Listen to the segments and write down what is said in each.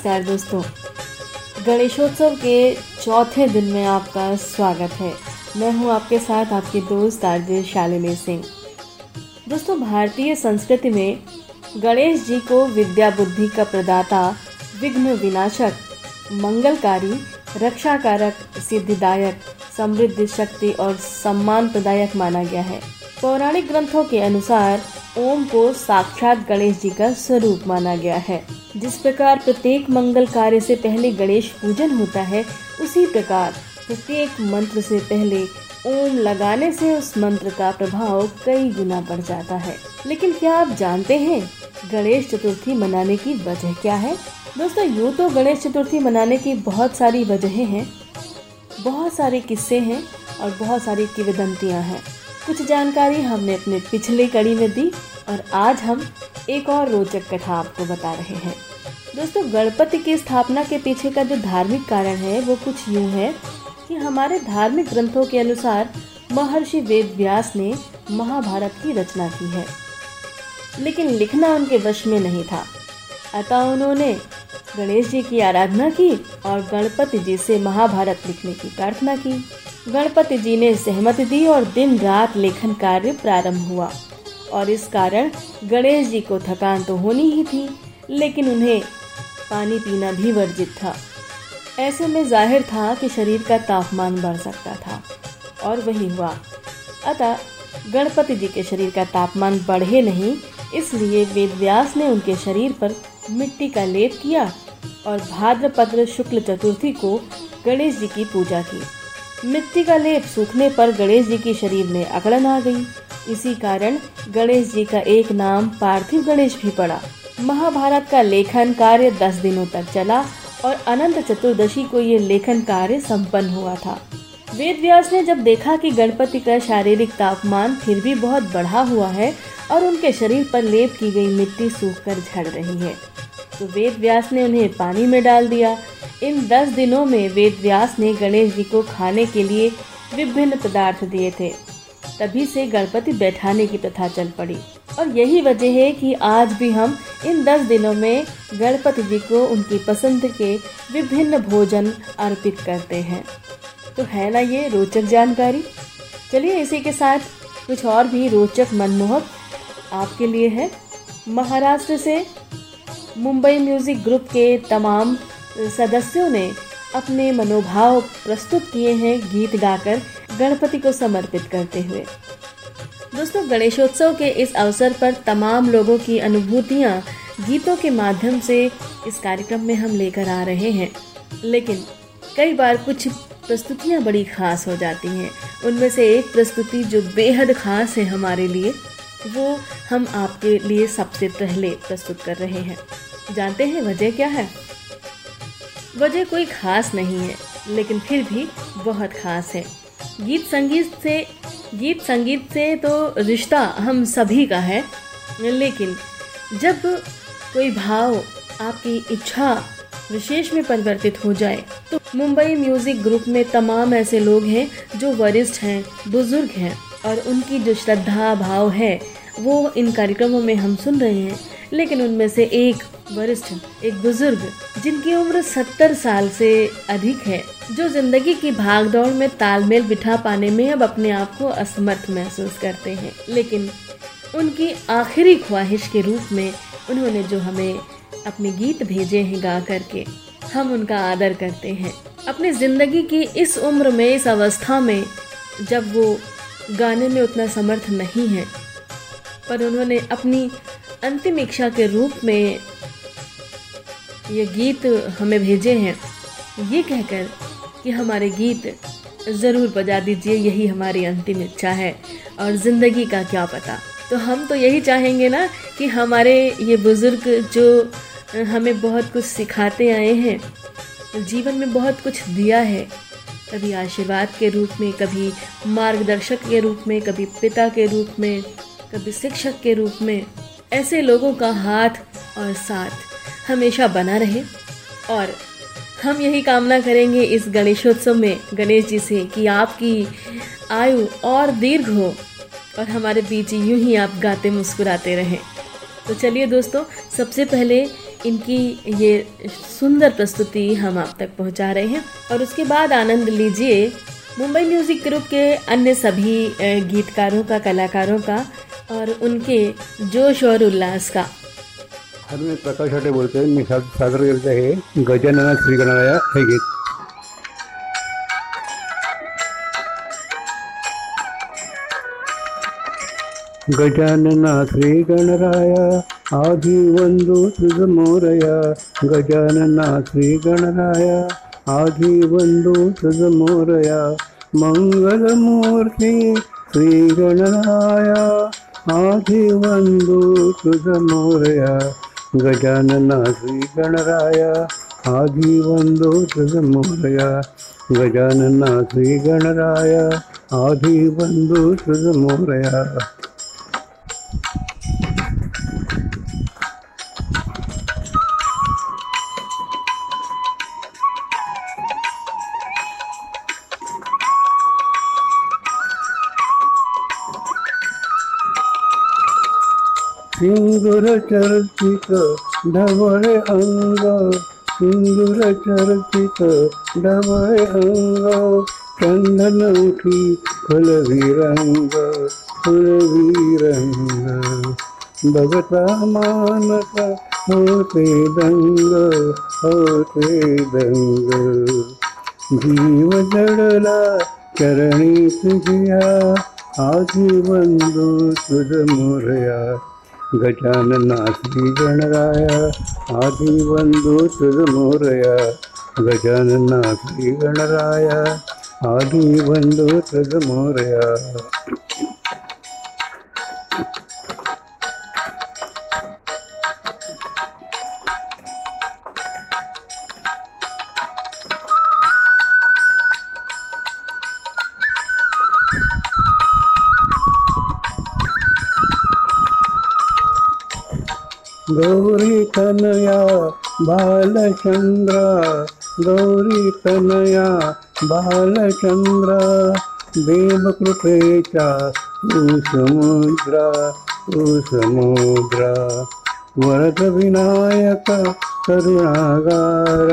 नमस्कार दोस्तों। गणेशोत्सव के चौथे दिन में आपका स्वागत है। मैं हूँ आपके साथ आपकी दोस्त आरजे शालिनी सिंह। दोस्तों, भारतीय संस्कृति में गणेश जी को विद्या बुद्धि का प्रदाता, विघ्न विनाशक, मंगलकारी, रक्षाकारक, सिद्धिदायक, समृद्धि शक्ति और सम्मान प्रदायक माना गया है। पौराणिक ग्रंथों के अनुसार ओम को साक्षात गणेश जी का स्वरूप माना गया है। जिस प्रकार प्रत्येक मंगल कार्य से पहले गणेश पूजन होता है, उसी प्रकार प्रत्येक मंत्र से पहले ओम लगाने से उस मंत्र का प्रभाव कई गुना बढ़ जाता है। लेकिन क्या आप जानते हैं गणेश चतुर्थी मनाने की वजह क्या है? दोस्तों, यूँ तो गणेश चतुर्थी मनाने की बहुत सारी वजहें हैं, बहुत सारे किस्से हैं और बहुत सारी किवदंतियाँ हैं। कुछ जानकारी हमने अपने पिछले कड़ी में दी और आज हम एक और रोचक कथा आपको बता रहे हैं। दोस्तों, गणपति की स्थापना के पीछे का जो धार्मिक कारण है, वो कुछ यूँ है कि हमारे धार्मिक ग्रंथों के अनुसार महर्षि वेद व्यास ने महाभारत की रचना की है। लेकिन लिखना उनके वश में नहीं था। अतः उन्होंने गणेश जी की आराधना की और गणपति जी से महाभारत लिखने की प्रार्थना की। गणपति जी ने सहमति दी और दिन रात लेखन कार्य प्रारंभ हुआ। और इस कारण गणेश जी को थकान तो होनी ही थी, लेकिन उन्हें पानी पीना भी वर्जित था। ऐसे में ज़ाहिर था कि शरीर का तापमान बढ़ सकता था। और वही हुआ। अतः गणपति जी के शरीर का तापमान बढ़े नहीं, इसलिए वेदव्यास ने उनके शरीर पर मिट्टी का लेप किया और भाद्रपद्र शुक्ल चतुर्थी को गणेश जी की पूजा की। मिट्टी का लेप सूखने पर गणेश जी के शरीर में अकड़न आ गई। इसी कारण गणेश जी का एक नाम पार्थिव गणेश भी पड़ा। महाभारत का लेखन कार्य दस दिनों तक चला और अनंत चतुर्दशी को ये लेखन कार्य संपन्न हुआ था। वेद व्यास ने जब देखा कि गणपति का शारीरिक तापमान फिर भी बहुत बढ़ा हुआ है और उनके शरीर पर लेप की गई मिट्टी सूख कर झड़ रही है। तो वेद व्यास ने उन्हें पानी में डाल दिया। इन दस दिनों में वेद व्यास ने गणेश जी को खाने के लिए विभिन्न पदार्थ दिए थे। तभी से गणपति बैठाने की प्रथा चल पड़ी। और यही वजह है कि आज भी हम इन दस दिनों में गणपति जी को उनकी पसंद के विभिन्न भोजन अर्पित करते हैं। तो है ना ये रोचक जानकारी? चलिए इसी के साथ कुछ और भी रोचक मनमोहक आपके लिए है। महाराष्ट्र से मुंबई म्यूज़िक ग्रुप के तमाम सदस्यों ने अपने मनोभाव प्रस्तुत किए हैं गीत गाकर, गणपति को समर्पित करते हुए। दोस्तों, गणेशोत्सव के इस अवसर पर तमाम लोगों की अनुभूतियाँ गीतों के माध्यम से इस कार्यक्रम में हम लेकर आ रहे हैं। लेकिन कई बार कुछ प्रस्तुतियाँ बड़ी खास हो जाती हैं। उनमें से एक प्रस्तुति जो बेहद खास है हमारे लिए वो हम आपके लिए सबसे पहले प्रस्तुत कर रहे हैं। जानते हैं वजह क्या है? वजह कोई खास नहीं है, लेकिन फिर भी बहुत खास है। गीत संगीत से, गीत संगीत से तो रिश्ता हम सभी का है, लेकिन जब कोई भाव आपकी इच्छा विशेष में परिवर्तित हो जाए तो मुंबई म्यूज़िक ग्रुप में तमाम ऐसे लोग हैं जो वरिष्ठ हैं, बुज़ुर्ग हैं। और उनकी जो श्रद्धा भाव है, वो इन कार्यक्रमों में हम सुन रहे हैं। लेकिन उनमें से एक वरिष्ठ, एक बुज़ुर्ग, जिनकी उम्र सत्तर साल से अधिक है, जो ज़िंदगी की भागदौड़ में तालमेल बिठा पाने में अब अपने आप को असमर्थ महसूस करते हैं। लेकिन उनकी आखिरी ख्वाहिश के रूप में उन्होंने जो हमें अपने गीत भेजे हैं गा करके, हम उनका आदर करते हैं। अपनी ज़िंदगी की इस उम्र में, इस अवस्था में, जब वो गाने में उतना समर्थ नहीं है। पर उन्होंने अपनी अंतिम इच्छा के रूप में ये गीत हमें भेजे हैं। ये कहकर कि हमारे गीत ज़रूर बजा दीजिए, यही हमारी अंतिम इच्छा है और ज़िंदगी का क्या पता। तो हम तो यही चाहेंगे ना कि हमारे ये बुज़ुर्ग जो हमें बहुत कुछ सिखाते आए हैं, जीवन में बहुत कुछ दिया है कभी आशीर्वाद के रूप में, कभी मार्गदर्शक के रूप में, कभी पिता के रूप में, कभी शिक्षक के रूप में। ऐसे लोगों का हाथ और साथ हमेशा बना रहे। और हम यही कामना करेंगे इस गणेशोत्सव में गणेश जी से कि आपकी आयु और दीर्घ हो और हमारे बीच यूँ ही आप गाते मुस्कुराते रहें। तो चलिए दोस्तों, सबसे पहले इनकी ये सुंदर प्रस्तुति हम आप तक पहुँचा रहे हैं। और उसके बाद आनंद लीजिए मुंबई म्यूज़िक ग्रुप के अन्य सभी गीतकारों का, कलाकारों का और उनके जोश और उल्लास का। हर में प्रकाश हाटे बोलते हैं मी करते आहे गजानना श्री गणराया है गीत। गजानना श्री गणराया ಆದಿ ಒಂದು ಸುಧಮೋರಯ ಗಜಾನನ ಶ್ರೀ ಗಣರಾಯ ಆದಿ ಒಂದು ಸುಧಮೋರಯ ಮಂಗಲ ಮೂರ್ತಿ ಶ್ರೀ ಗಣರಾಯ ಆದಿ ಒಂದು ಸುಧಮೋರಯ ಗಜಾನನ ಶ್ರೀ ಗಣರಾಯ ಆದಿ ಒಂದು ಸುಧಮೋರಯ ಗಜಾನನ ಶ್ರೀ ಗಣರಾಯ ಆದಿ ಒಂದು ಸುಧಮೋರಯ सिंदूर चर्चित ढवळे अंग, सिंदूर चर्चित ढवळे अंग, चंदन उठी फुलवी रंग फुलवी रंग बघता मानस होते दंग होते दंग। जीव जडला चरणी तुझ्या आजी बंधू तुझ मोरया। गजानना श्री गणराय आदि बंधु तुझमोरय गजानना श्री गणराय आदि गौरी तनया बालचंद्र। गौरी तनया बालचंद्र। देवकृपेचा तू समुद्र तू समुद्र वरद विनायक करुणागार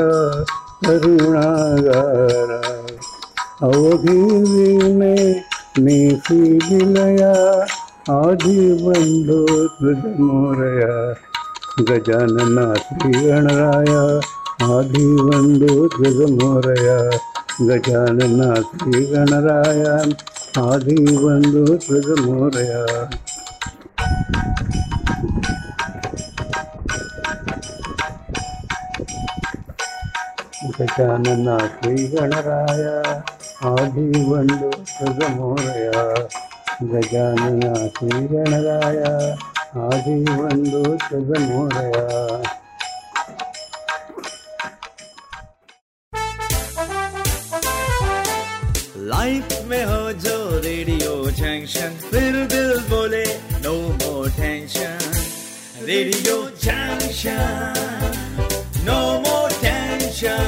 करुणागार। अवधी विने नेसी विलया आधी बंधू तुझ मोरया। गजानन श्रीगणराया ध्वज मोरया गजानन श्रीगणराय ध्वज मोरया गजानन श्रीगणराय ध्वज मोरया गजानन श्रीगणराय ಗಣರಾಯ ಆದಿ ಒಂದು ಧ್ವಜಮೋರಯ ಗಜಾನನ ಶ್ರೀ ಗಣರಾಯ आदि बंधु सद मोरया लाइफ में हो जो रेडियो जंक्शन फिर दिल बोले no more tension radio junction no more tension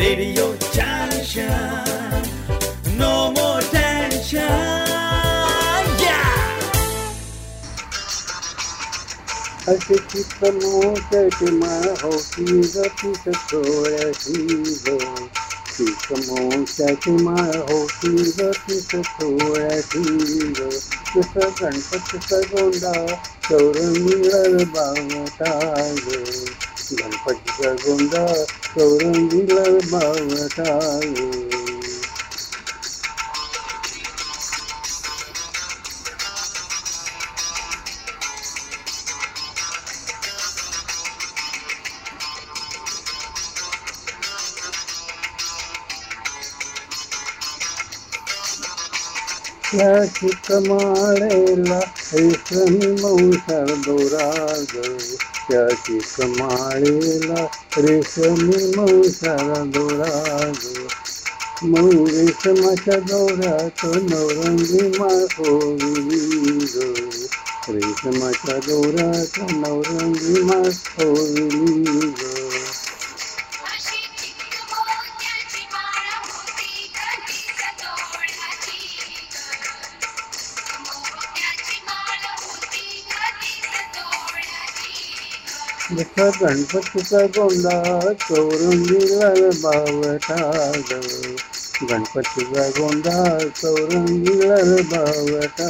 radio junction अच की त मां होटी चित मोस मां होटल छो थींदो गणपति त गोर मिलल बाब गणपति त गोर मिलल बाब ची कमाड़ा रे सी मौसाल दौरा गो चिकला रेश में मौसाल दौरा गो रेशम दौरात नवरंगी मां कोई रेशमा दौरात नवरंगी मी जसा गणपतीचा गोंडा चौरंगीला बावटा ग गणपतीचा गोंडा चौरंगीला बावटा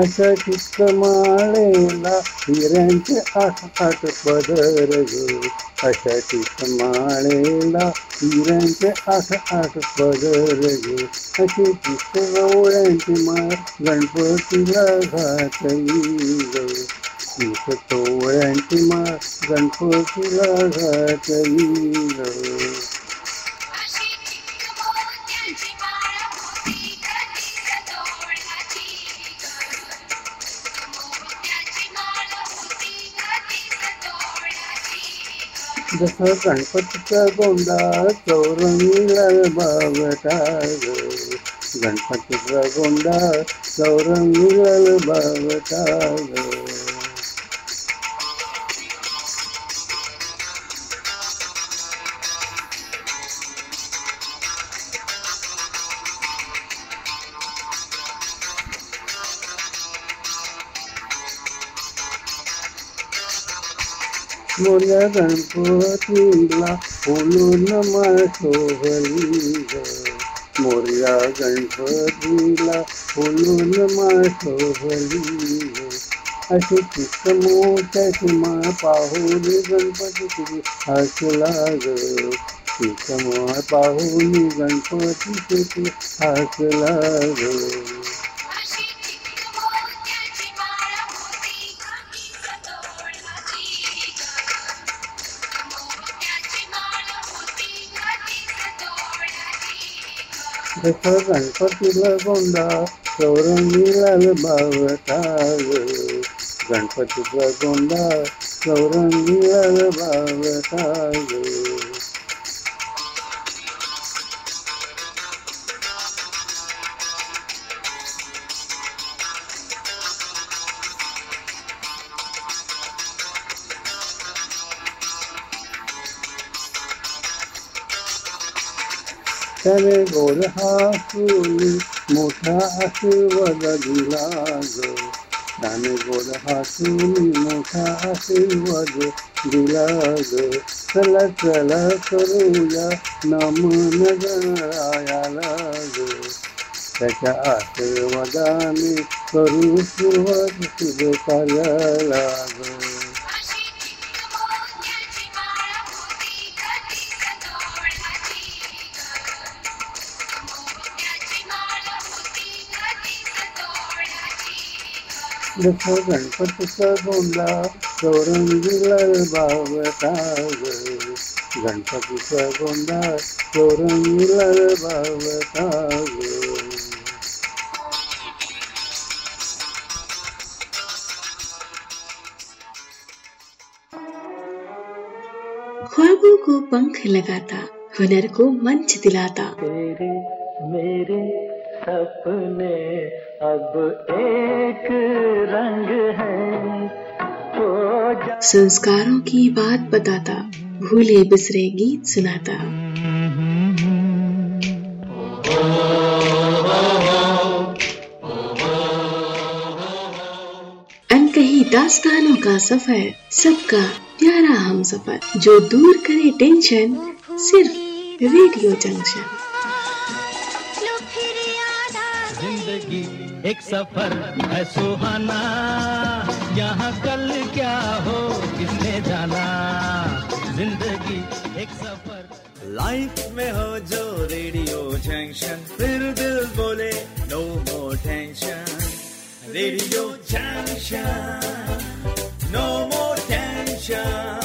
असं अशा चित्तमाळेला हिऱ्यांचे आठ आठ पदर गे अशा चित्तमाळेला हिऱ्यांचे आठ आठ पदर गे अशी चित्त गवळ्यांची माळ गणपतीला घात ग चित्त तोवळ्यांची माळ गणपतीला घात ग जसं गणपतीचा गोंडा चौरंगीला बावटा ग गणपतीचा गोंडा चौरंगीला बावटा मोर्या गणपतीला फुलून शोभली ग मोर्या गणपतीला फुलून शोभली ग अशी चित्त मोठ्याची माळ पाहुली गणपती तुझी हसला ग चित्त माळ पाहुली गणपती तुझी हसला ग जसं गणपतीला गोंडा चौरंगीला बावटा ग गणपतीचा गोंडा चौरंगीला बावटा ग त्याने गोड हासून मोठा आशीर्वाद दिला ग त्याने गोड हासून मोठा आशीर्वाद दिला ग चला चला करूया नमन गणरायाला ग त्याच्या आशीर्वादाने करू सुरुवात शुभ कार्याला ग जसं गणपतीचा गोंडा चौरंगीला बावटा ग गणपतीचा गोंडा चौरंगीला बावटा ग ख्वाबों को पंख लगाता, हुनर को मंच दिलाता। तेरे मेरे सपने अब एक रंग है। संस्कारों की बात बताता, भूले बिसरे गीत सुनाता। अनकही दास्तानों का सफ़र, सबका प्यारा हम सफ़र जो दूर करे टेंशन, सिर्फ़ रेडियो जंक्शन। एक सफ़र है सुहाना। यहाँ कल क्या हो, किसने जाना? ज़िंदगी एक सफ़र। लाइफ में हो जो रेडियो जंक्शन, फिर दिल बोले no more tension Radio Junction no more tension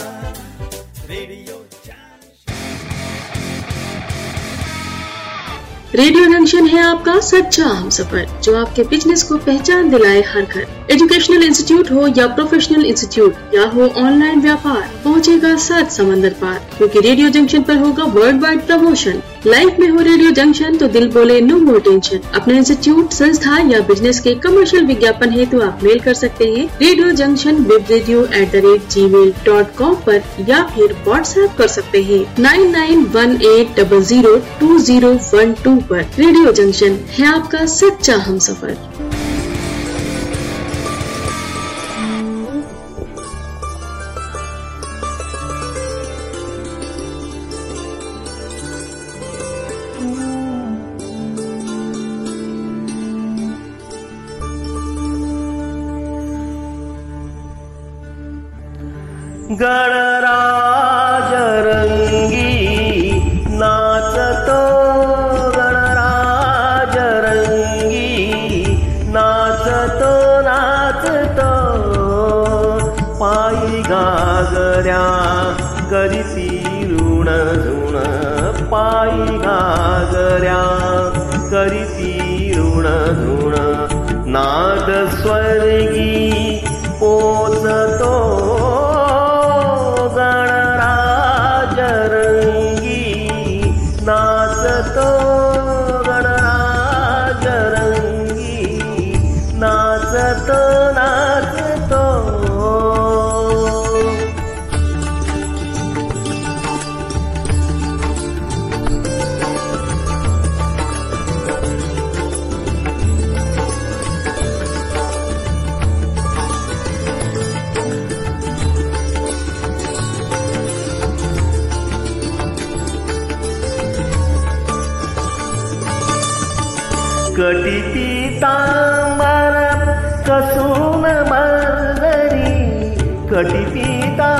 Radio Junction है आपका सच्चा हम सफ़र, जो आपके बिज़नेस को पहचान दिलाए हर घर। एजुकेशनल इंस्टीट्यूट हो या प्रोफेशनल इंस्टीट्यूट या हो ऑनलाइन व्यापार, पहुँचेगा सच समंदर पार, क्योंकि रेडियो जंक्शन पर होगा वर्ल्ड वाइड प्रमोशन लाइफ में हो रेडियो जंक्शन तो दिल बोले नो मोर टेंशन अपने इंस्टीट्यूट संस्था या बिज़नेस के कमर्शियल विज्ञापन हेतु तो आप मेल कर सकते हैं Radio Junction web radio at the rate Gmail dot com आरोप या फिर व्हाट्सऐप कर सकते हैं nine nine one eight double zero two zero one two आरोप रेडियो जंक्शन है आपका सच्चा हम सफ़र कन्या करीसी ऋण झुण पायी घागऱ्या. करीसी ऋण झुण नाद स्वर्गी ओ पीताम्बरं कसूनमर्दरी कटिपीता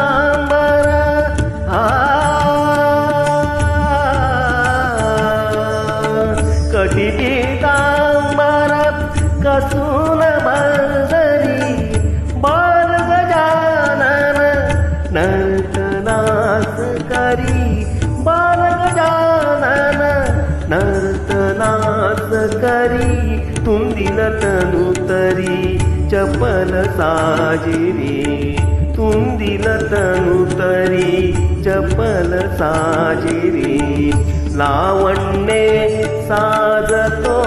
करी तुंदिल तनु तरी चपल साजिरी तुंदिल तनु तरी चपल साजिरी लावण्ये साजतो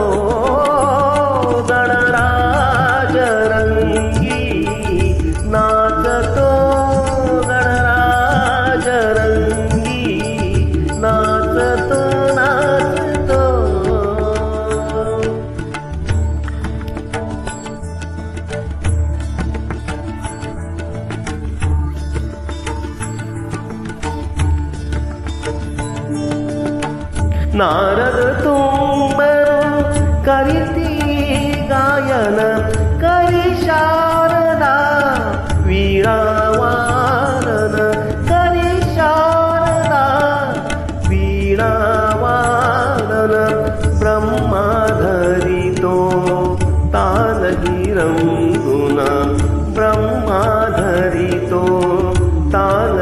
但。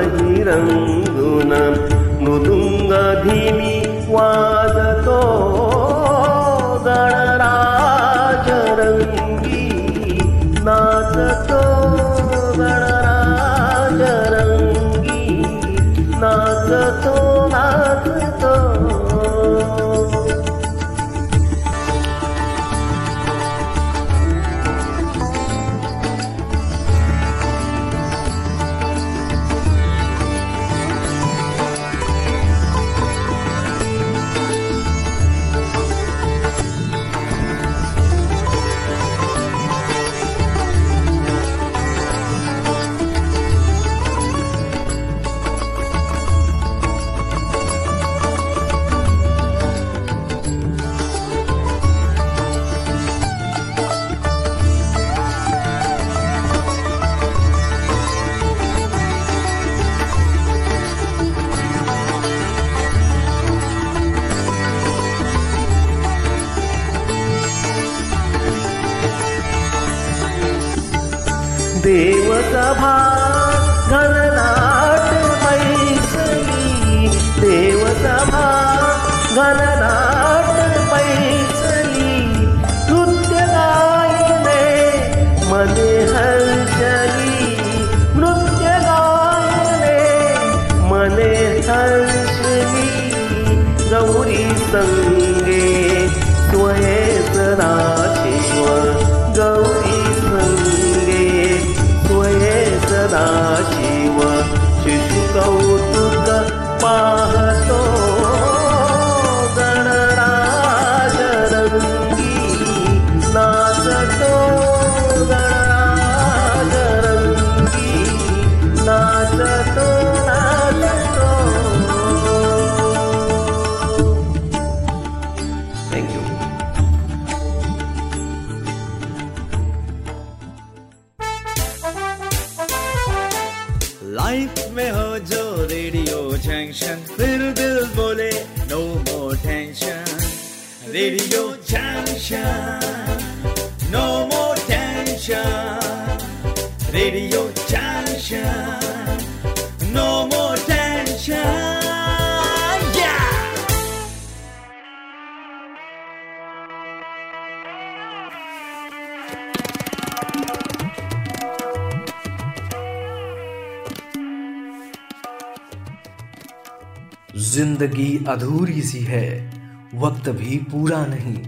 सी है, वक्त भी पूरा नहीं।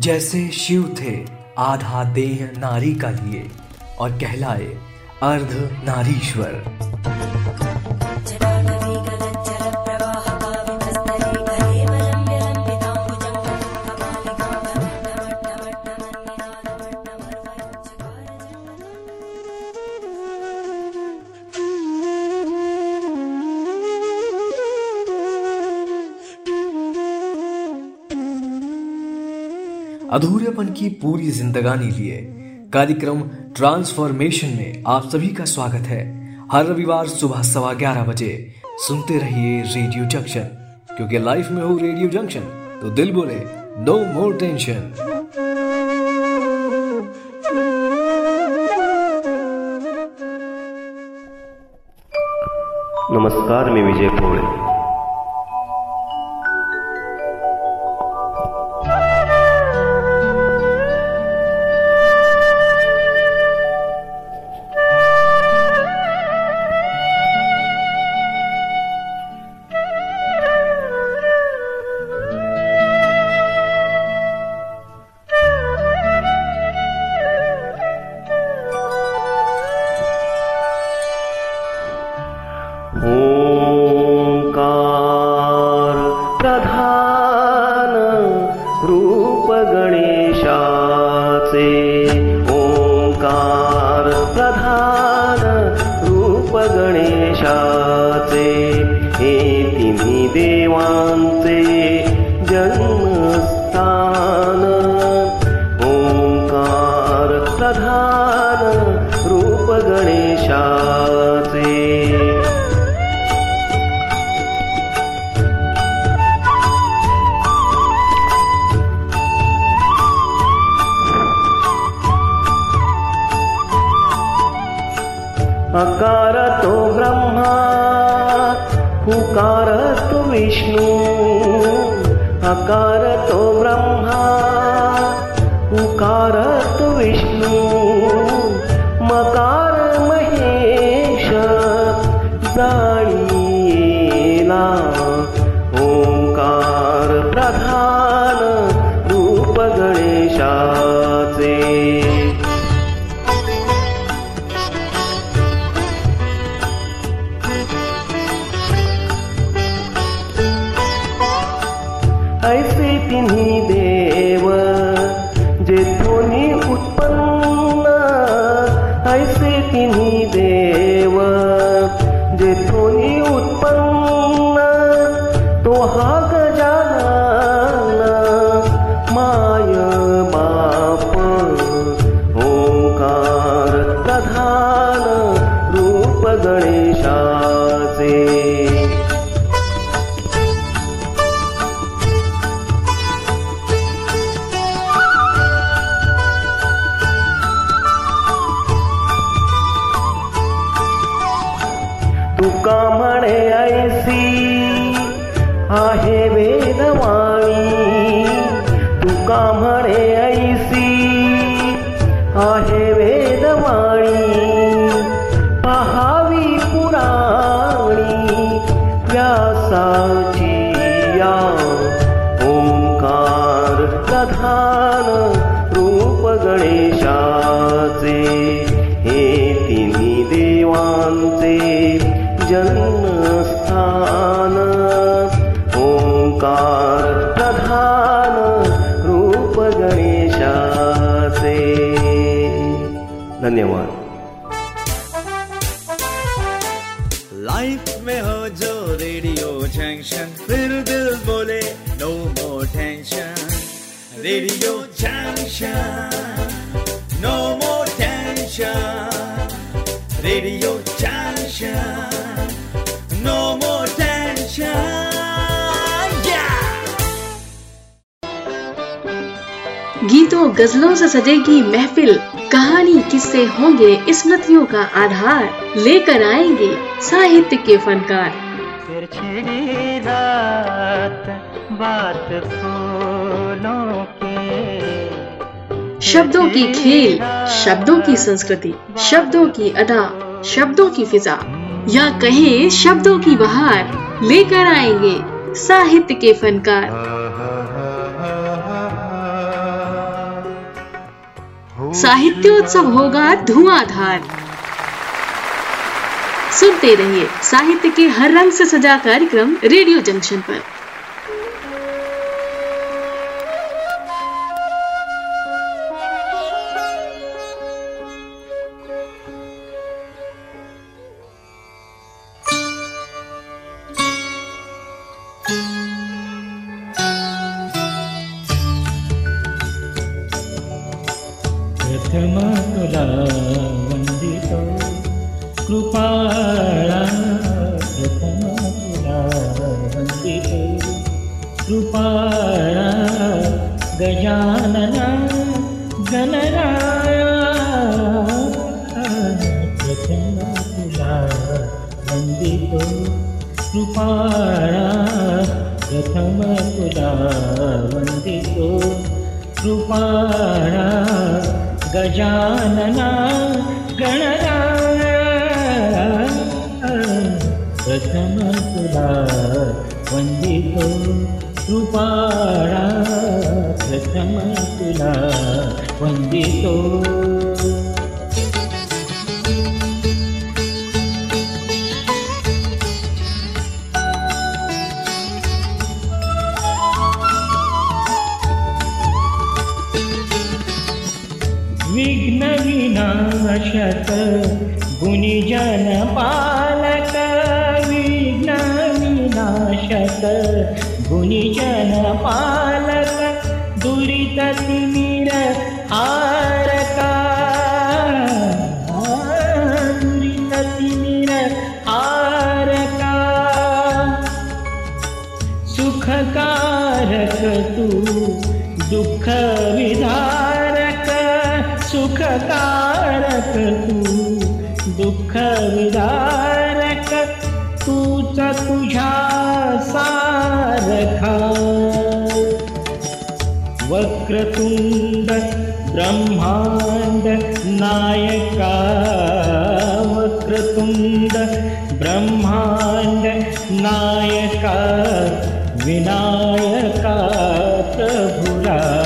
जैसे शिव थे, आधा देह नारी का लिए, और कहलाए अर्ध नारीश्वर। अधूरेपन की पूरी जिंदगानी लिए। कार्यक्रम ट्रांसफॉर्मेशन में आप सभी का स्वागत है। हर रविवार सुबह सवा ग्यारह बजे। सुनते रहिए रेडियो जंक्शन। क्योंकि लाइफ में हो रेडियो जंक्शन तो दिल बोले नो मोर टेंशन नमस्कार, मी विजय पोळे ಪ್ರೀತಿನಿ ದೇವ ಜೆ ಥೋನಿ गजलों से सजेगी महफिल कहानी किससे होंगे स्मृतियों का आधार। लेकर आएँगे साहित्य के फनकार। फिर छिड़ी रात बात फूलों की। शब्दों की खेल शब्दों की संस्कृति शब्दों की अदा शब्दों की फिजा। या कहें शब्दों की बहार लेकर आएँगे साहित्य के फनकार। साहित्योत्सव होगा धुआंधार। सुनते रहिए साहित्य के हर रंग से सजा कार्यक्रम रेडियो जंक्शन पर। विनाशक गुणिजन पालक विघ्न विनाशक गुणिजन पालक, दुरित तिमिर हारका। हारका। सुखकारक तू, दुःख विधारक सुखकारक तू दुःख विदारक तूच तुझ्या सारखा। वक्रतुंड, ब्रह्मांड, नायका। वक्रतुंड, ब्रह्मांड, नायका। विनायका प्रभुराया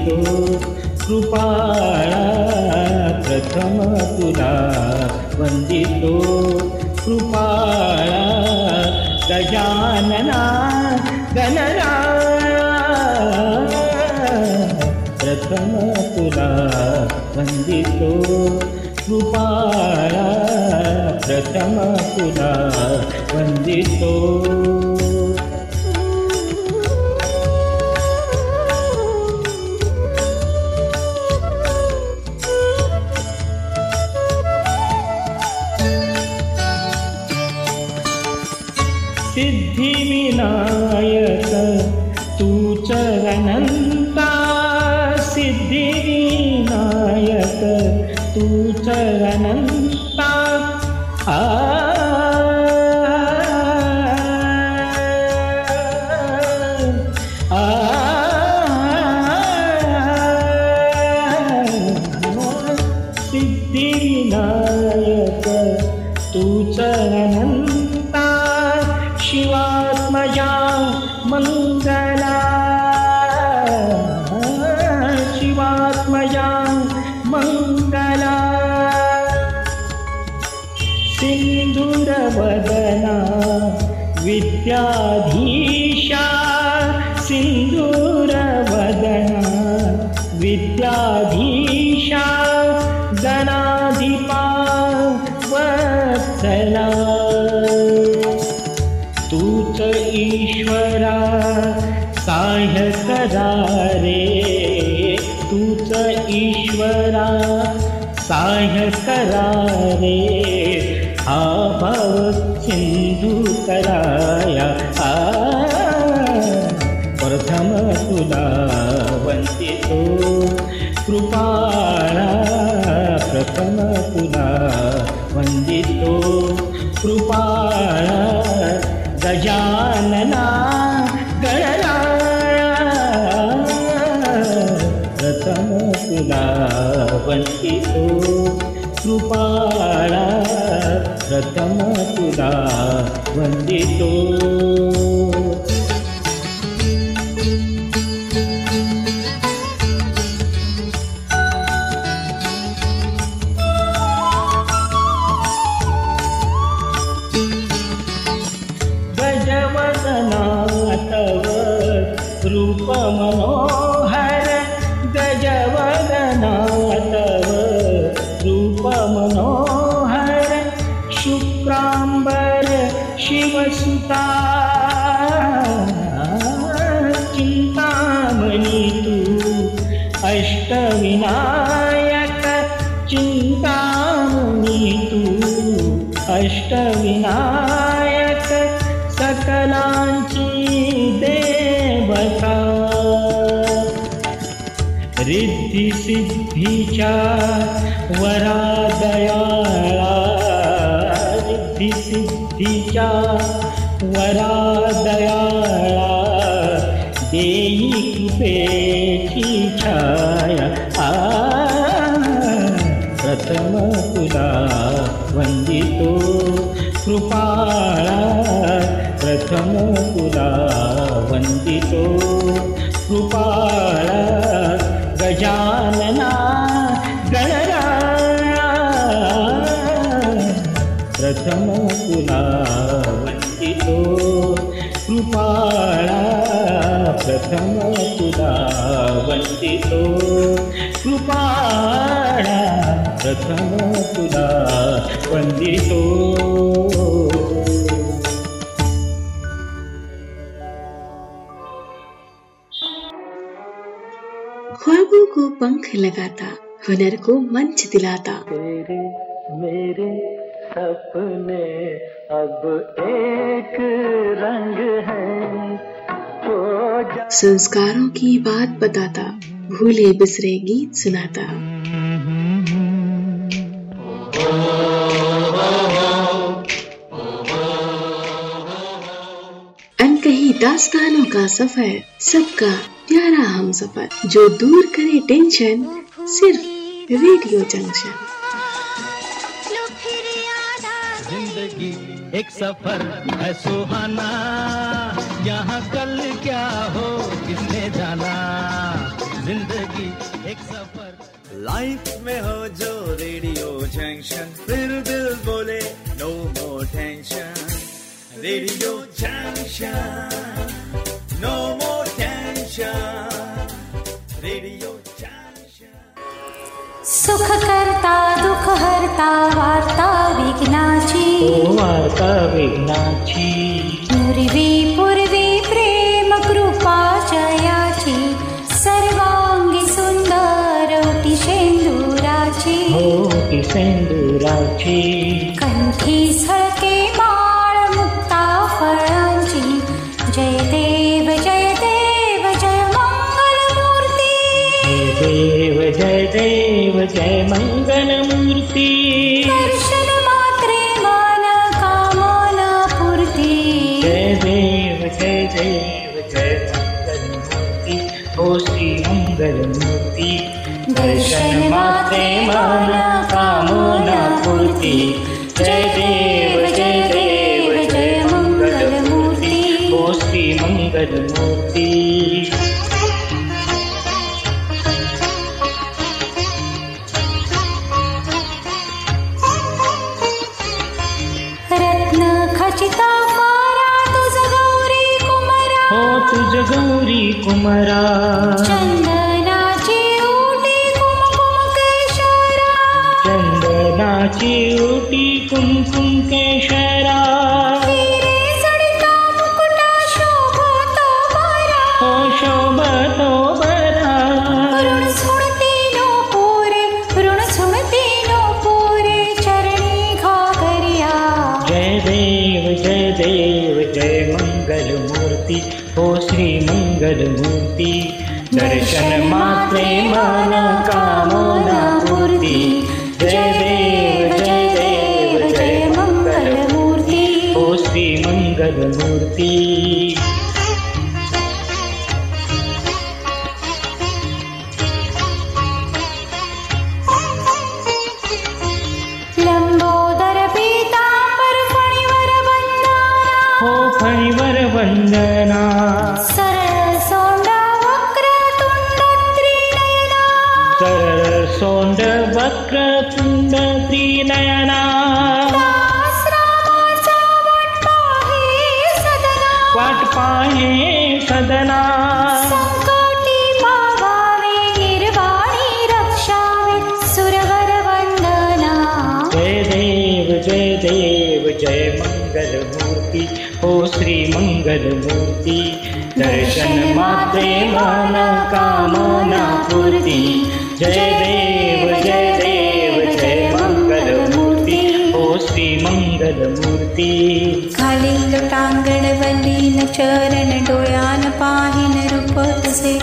वंदितो कृपाळा प्रथम तुला वंदितो। कृपाळा गजानना गणराया प्रथम तुला वंदितो। कृपाळा प्रथम तुला वंदितो जानना गणना। प्रथमसुदा वन्दितो सुपा प्रथमसुदा वन्दतो रूप वन्दितो कृपाळा प्रथमो पुरा वन्दितो कृपाळ गजानना गणरा प्रथमो पुरा वन्दितो कृपा प्रथम तुला वंदितो कृपाळा प्रथम तुला ख्वाबों को पंख लगाता, हुनर को मंच दिलाता। तेरे मेरे सपने अब एक रंग है। संस्कारों की बात बताता, भूले बिसरे गीत सुनाता। अनकही दास्तानों का सफ़र, सबका प्यारा हम सफ़र जो दूर करे टेंशन, सिर्फ़ रेडियो जंक्शन। ज़िंदगी एक सफ़र है सुहाना। यहाँ कल क्या हो जाना। ज़िंदगी एक सफ़र। लाइफ में हो जो रेडियो जंक्शन फिर दिल बोले no more tension Radio Junction no more tension Radio Junction सुख करता दुख हरता वार्ता विघ्नाची। ओ वार्ता विघ्नाची। पूर्वी मङ्गति जय देव जय देव जय मङ्गलमूर्ति गोष्ठी मङ्गलमूर्ति तुज गौरी कुमरा। कुमकुम केशरा शोभतोब सुमती पूरे पूर्ण सुमती पूरे चरणे गो जय देव जय देव जय मङ्गलमूर्ति हो श्री मङ्गलमूर्ति दर्शन मात्रे माया जय देव जय देव जय मङ्गलमूर्ति श्री मङ्गलमूर्ति खालाङ्गणवलीन चरण डोयान पाहिन पाहिनरूपसे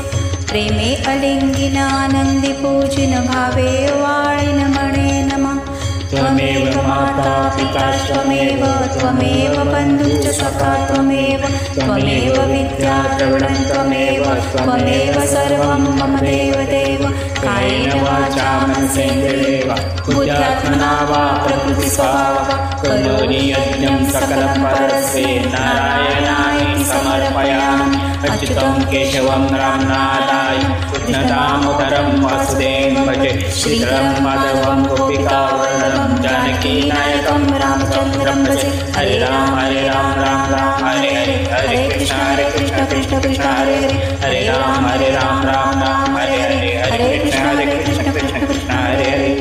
प्रेमे अलिङ्गिनानन्दि पूजिन भावे वायिनमणे नमः। त्वमेव माता पिता त्वमेव त्वमेव बन्धुश्च सखा त्वमेव त्वमेव कायेन वाचा मनसेन्द्रियेव, बुद्ध्यात्मना वा प्रकृतिस्वभावः, करोमि यज्ञं सकलं परस्वे नारायणाय समर्पयामि, अच्युतं केशवं रामनाथाय कृष्णदामोदरं वासुदेवं भजे, श्रीधरं माधवं गोपिकावर्णनं, जानकीनायकं रामचन्द्रं भजे हरे राम हरे राम राम राम, हरे हरे। हरे कृष्ण हरे कृष्ण कृष्ण कृष्ण, हरे हरे। हरे राम हरे राम राम राम, हरे हरे। हरे कृष्ण हरे कृष्ण कृष्ण कृष्ण हरे हरे।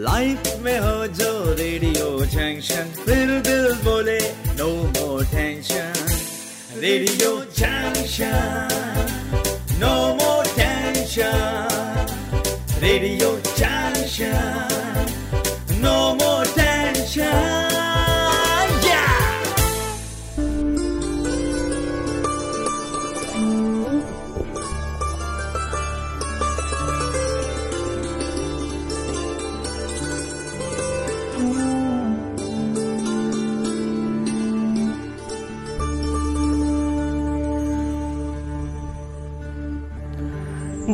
लाइफ में हो जो रेडियो जंक्शन फिर दिल बोले no more tension Radio Junction no more tension Radio Junction no more tension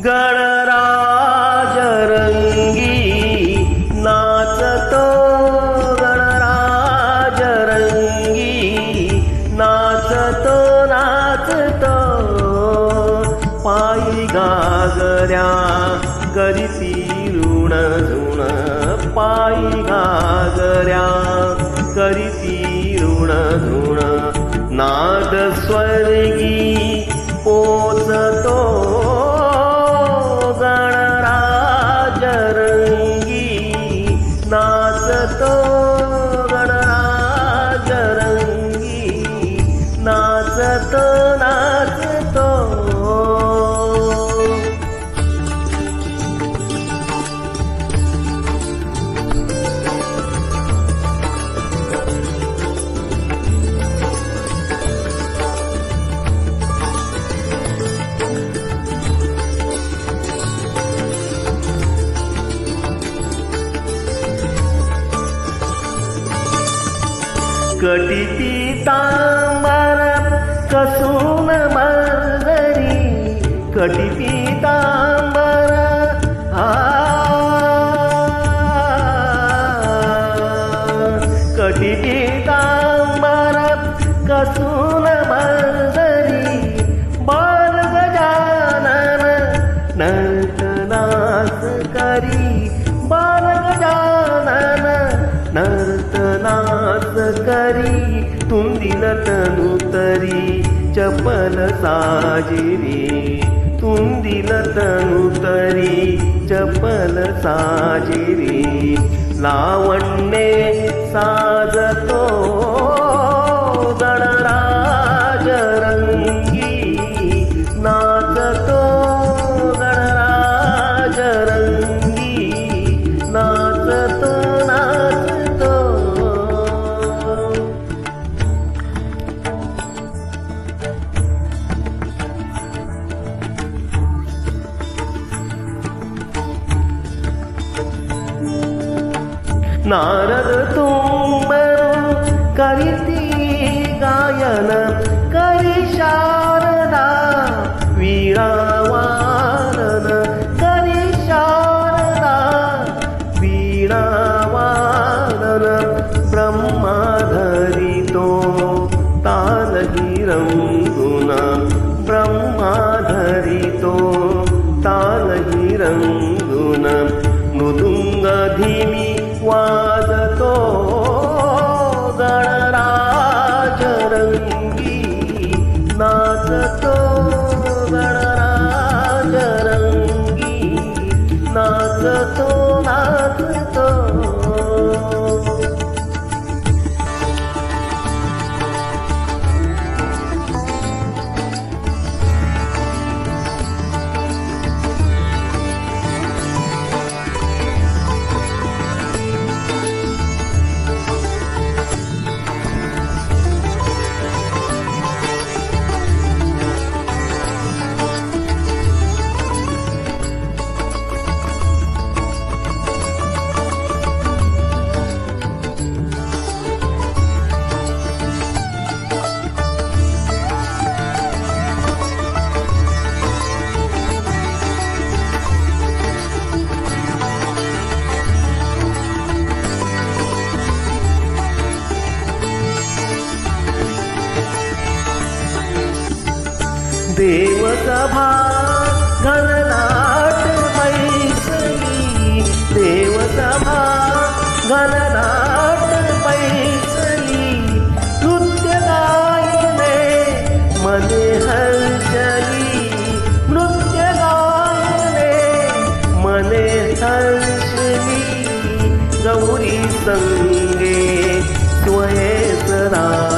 गणराज सागऱ्या करीसी ऋण ऋण पायी घागऱ्या करीसी ऋण ऋण नाद स्वर्गी लतनुतरि चपल साजिरि। तुलतनुतरि चपल साजिरि। लावण्ये साध नारद तुम्बरू सङ्गे ङ्गे सदा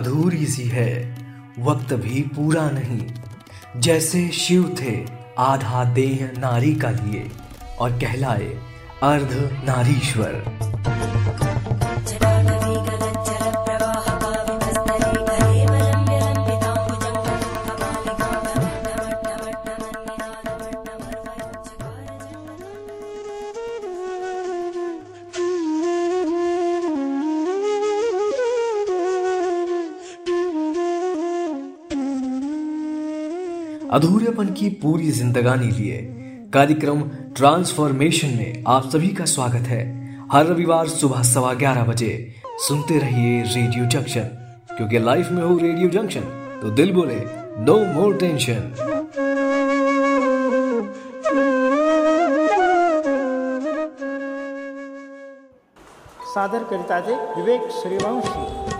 अधूरी सी है, वक्त भी पूरा नहीं। जैसे शिव थे, आधा देह नारी का लिए, और कहलाए अर्ध नारीश्वर। अधूरेपन की पूरी जिंदगानी लिए कार्यक्रम ट्रांसफॉर्मेशन में आप सभी का स्वागत है। हर रविवार सुबह सवा ग्यारह बजे सुनते रहिए रेडियो जंक्शन। क्योंकि लाइफ में हो रेडियो जंक्शन तो दिल बोले, नो मोर टेंशन। सादर करीत विवेक सूर्यवंशी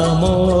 Oh.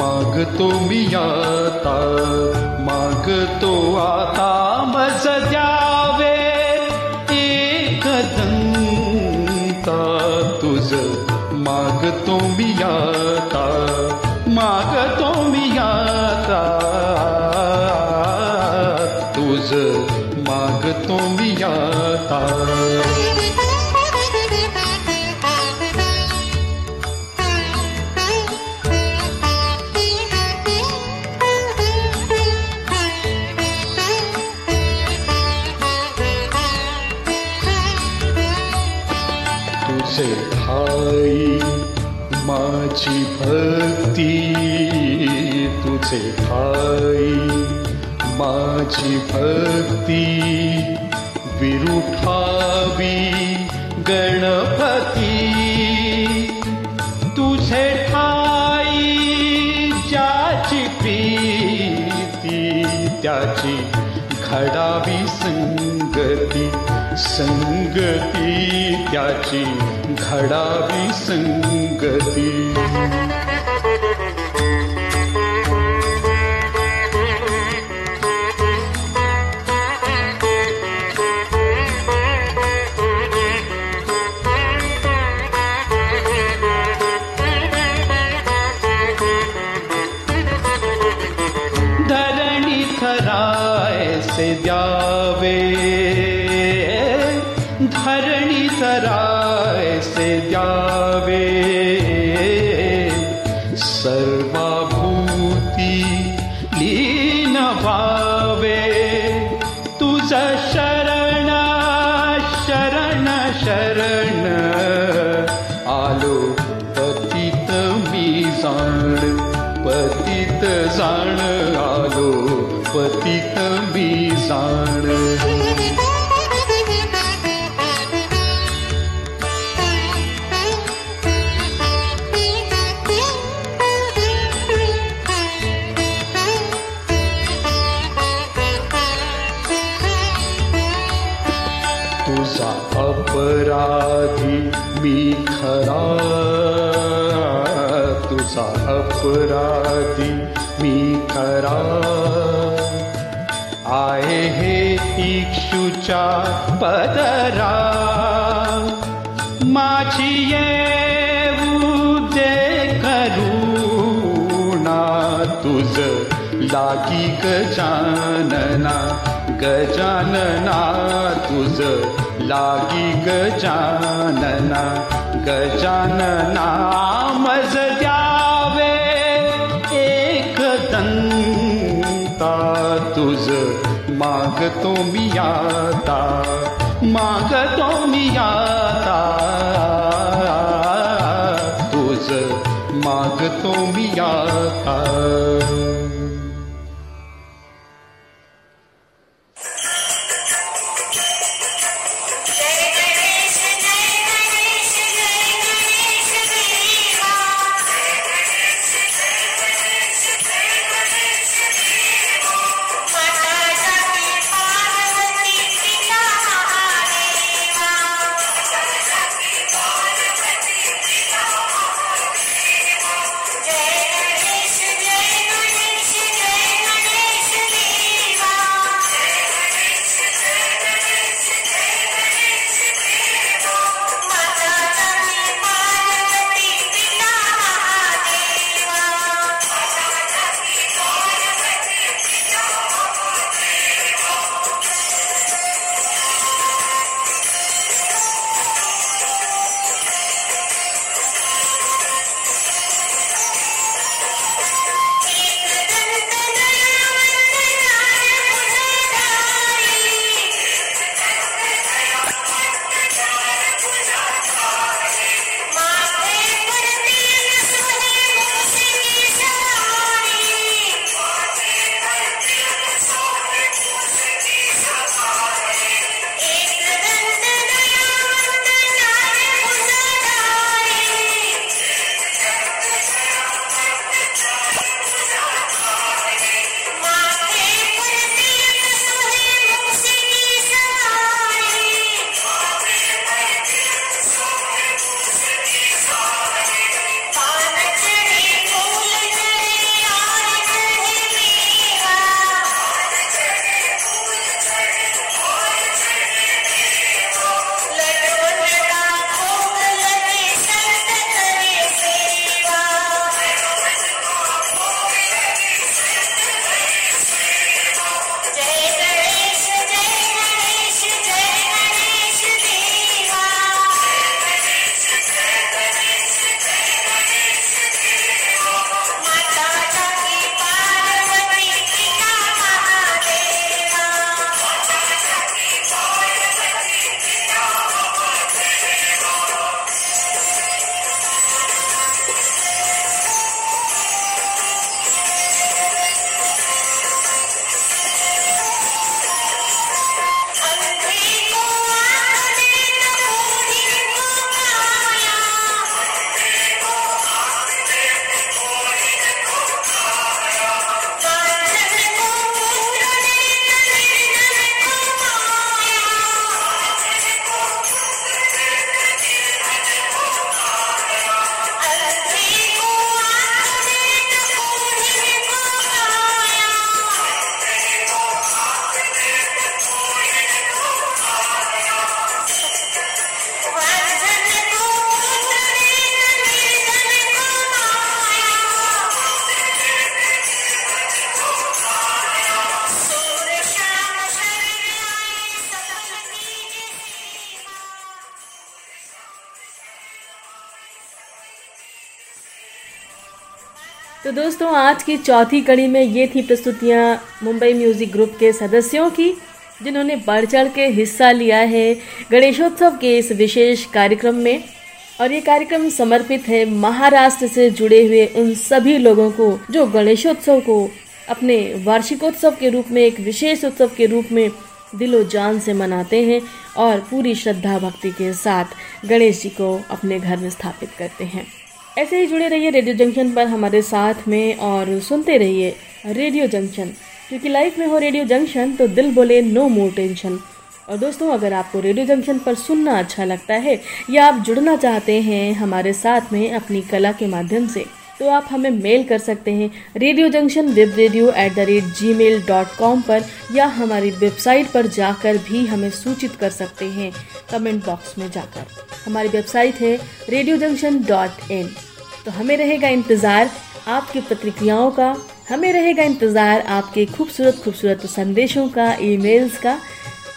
मागतो मी आता मागतो आता मज द्यावे दंता तुझ मागतो मी आता तुझे ठाई माझी भक्ती तुझे ठाई माझी भक्ती विरुठावी गणपती तुझे ठाई ज्याची प्रीती, त्याची घडावी संगती। संगती त्याची घडावी संगती खरा आहे हे इक्षुच्या पदरा माझी दे करुणा तुझ लागी गजानना गजानना तुझ लागी गजानना गजानना मज मागतो मी आता मागतो मी आता तुझ मागतो मी आता दोस्तों, आज की चौथी कड़ी में ये थी प्रस्तुतियाँ मुंबई म्यूज़िक ग्रुप के सदस्यों की, जिन्होंने बढ़ चढ़ के हिस्सा लिया है गणेशोत्सव के इस विशेष कार्यक्रम में। और ये कार्यक्रम समर्पित है महाराष्ट्र से जुड़े हुए उन सभी लोगों को, जो गणेशोत्सव को अपने वार्षिकोत्सव के रूप में, एक विशेष उत्सव के रूप में दिलो जान से मनाते हैं और पूरी श्रद्धा भक्ति के साथ गणेश जी को अपने घर में स्थापित करते हैं। ऐसे ही जुड़े रहिए रेडियो जंक्शन पर हमारे साथ में और सुनते रहिए रेडियो जंक्शन। क्योंकि लाइफ में हो रेडियो जंक्शन तो दिल बोले नो मोर टेंशन और दोस्तों, अगर आपको रेडियो जंक्शन पर सुनना अच्छा लगता है, या आप जुड़ना चाहते हैं हमारे साथ में अपनी कला के माध्यम से तो आप हमें मेल कर सकते हैं Radio Junction web radio at the rate Gmail dot com पर या हमारी वेबसाइट पर जाकर भी हमें सूचित कर सकते हैं कमेंट बॉक्स में जाकर। हमारी वेबसाइट है रेडियो जंक्शन डॉट इन तो हमें रहेगा इंतज़ार आपकी प्रतिक्रियाओं का, हमें रहेगा इंतज़ार आपके खूबसूरत खूबसूरत संदेशों का ईमेल्स का।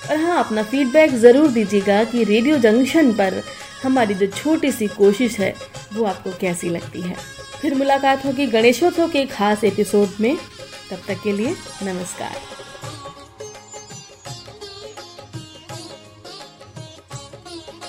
और हाँ अपना फीडबैक ज़रूर दीजिएगा कि रेडियो जंक्शन पर हमारी जो छोटी सी कोशिश है, वो आपको कैसी लगती है। फिर मुलाकात होगी गणेशोत्सव के खास एपिसोड में। तब तक के लिए नमस्कार।